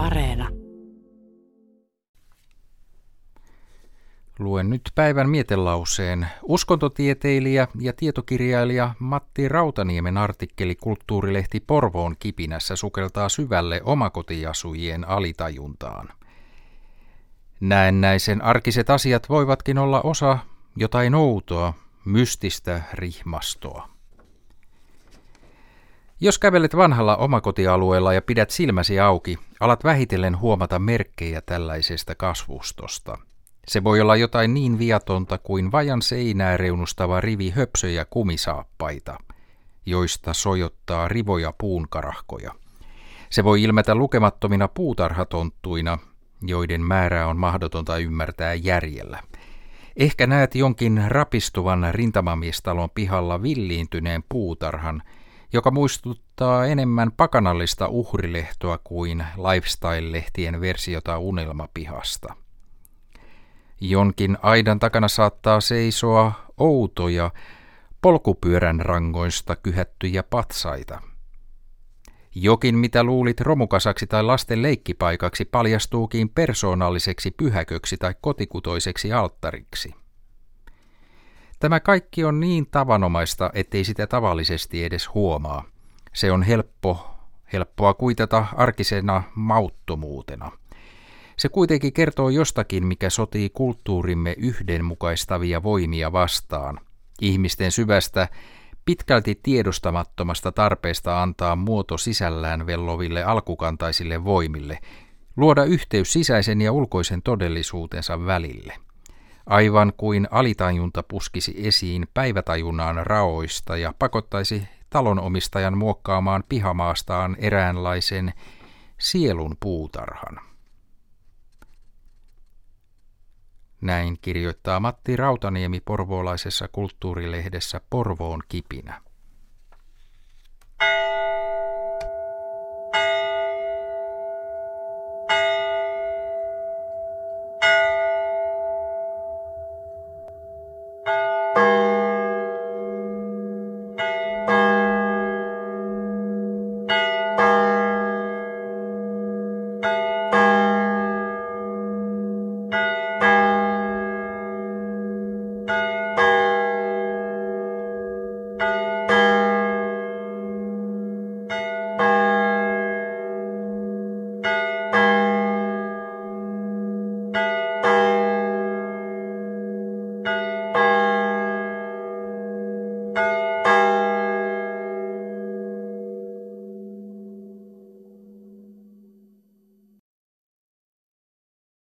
Areena. Luen nyt päivän mietelauseen. Uskontotieteilijä ja tietokirjailija Matti Rautaniemen artikkeli Kulttuurilehti Porvoon kipinässä sukeltaa syvälle omakotiasujien alitajuntaan. Näennäisen arkiset asiat voivatkin olla osa jotain outoa, mystistä rihmastoa. Jos kävelet vanhalla omakotialueella ja pidät silmäsi auki, alat vähitellen huomata merkkejä tällaisesta kasvustosta. Se voi olla jotain niin viatonta kuin vajan seinää reunustava rivi höpsöjä kumisaappaita, joista sojottaa rivoja puunkarahkoja. Se voi ilmetä lukemattomina puutarhatonttuina, joiden määrää on mahdotonta ymmärtää järjellä. Ehkä näet jonkin rapistuvan rintamamiestalon pihalla villiintyneen puutarhan, joka muistuttaa enemmän pakanallista uhrilehtoa kuin lifestyle-lehtien versiota unelmapihasta. Jonkin aidan takana saattaa seisoa outoja, polkupyörän rangoista kyhättyjä patsaita – jokin, mitä luulit romukasaksi tai lasten leikkipaikaksi, paljastuukin persoonalliseksi pyhäköksi tai kotikutoiseksi alttariksi. Tämä kaikki on niin tavanomaista, ettei sitä tavallisesti edes huomaa. Se on helppo, helppoa kuitata arkisena mauttomuutena. Se kuitenkin kertoo jostakin, mikä sotii kulttuurimme yhdenmukaistavia voimia vastaan, ihmisten syvästä pitkälti tiedostamattomasta tarpeesta antaa muoto sisällään velloville alkukantaisille voimille, luoda yhteys sisäisen ja ulkoisen todellisuutensa välille. Aivan kuin alitajunta puskisi esiin päivätajunnan raoista ja pakottaisi talonomistajan muokkaamaan pihamaastaan eräänlaisen sielun puutarhan. Näin kirjoittaa Matti Rautaniemi porvoolaisessa kulttuurilehdessä Porvoon kipinä.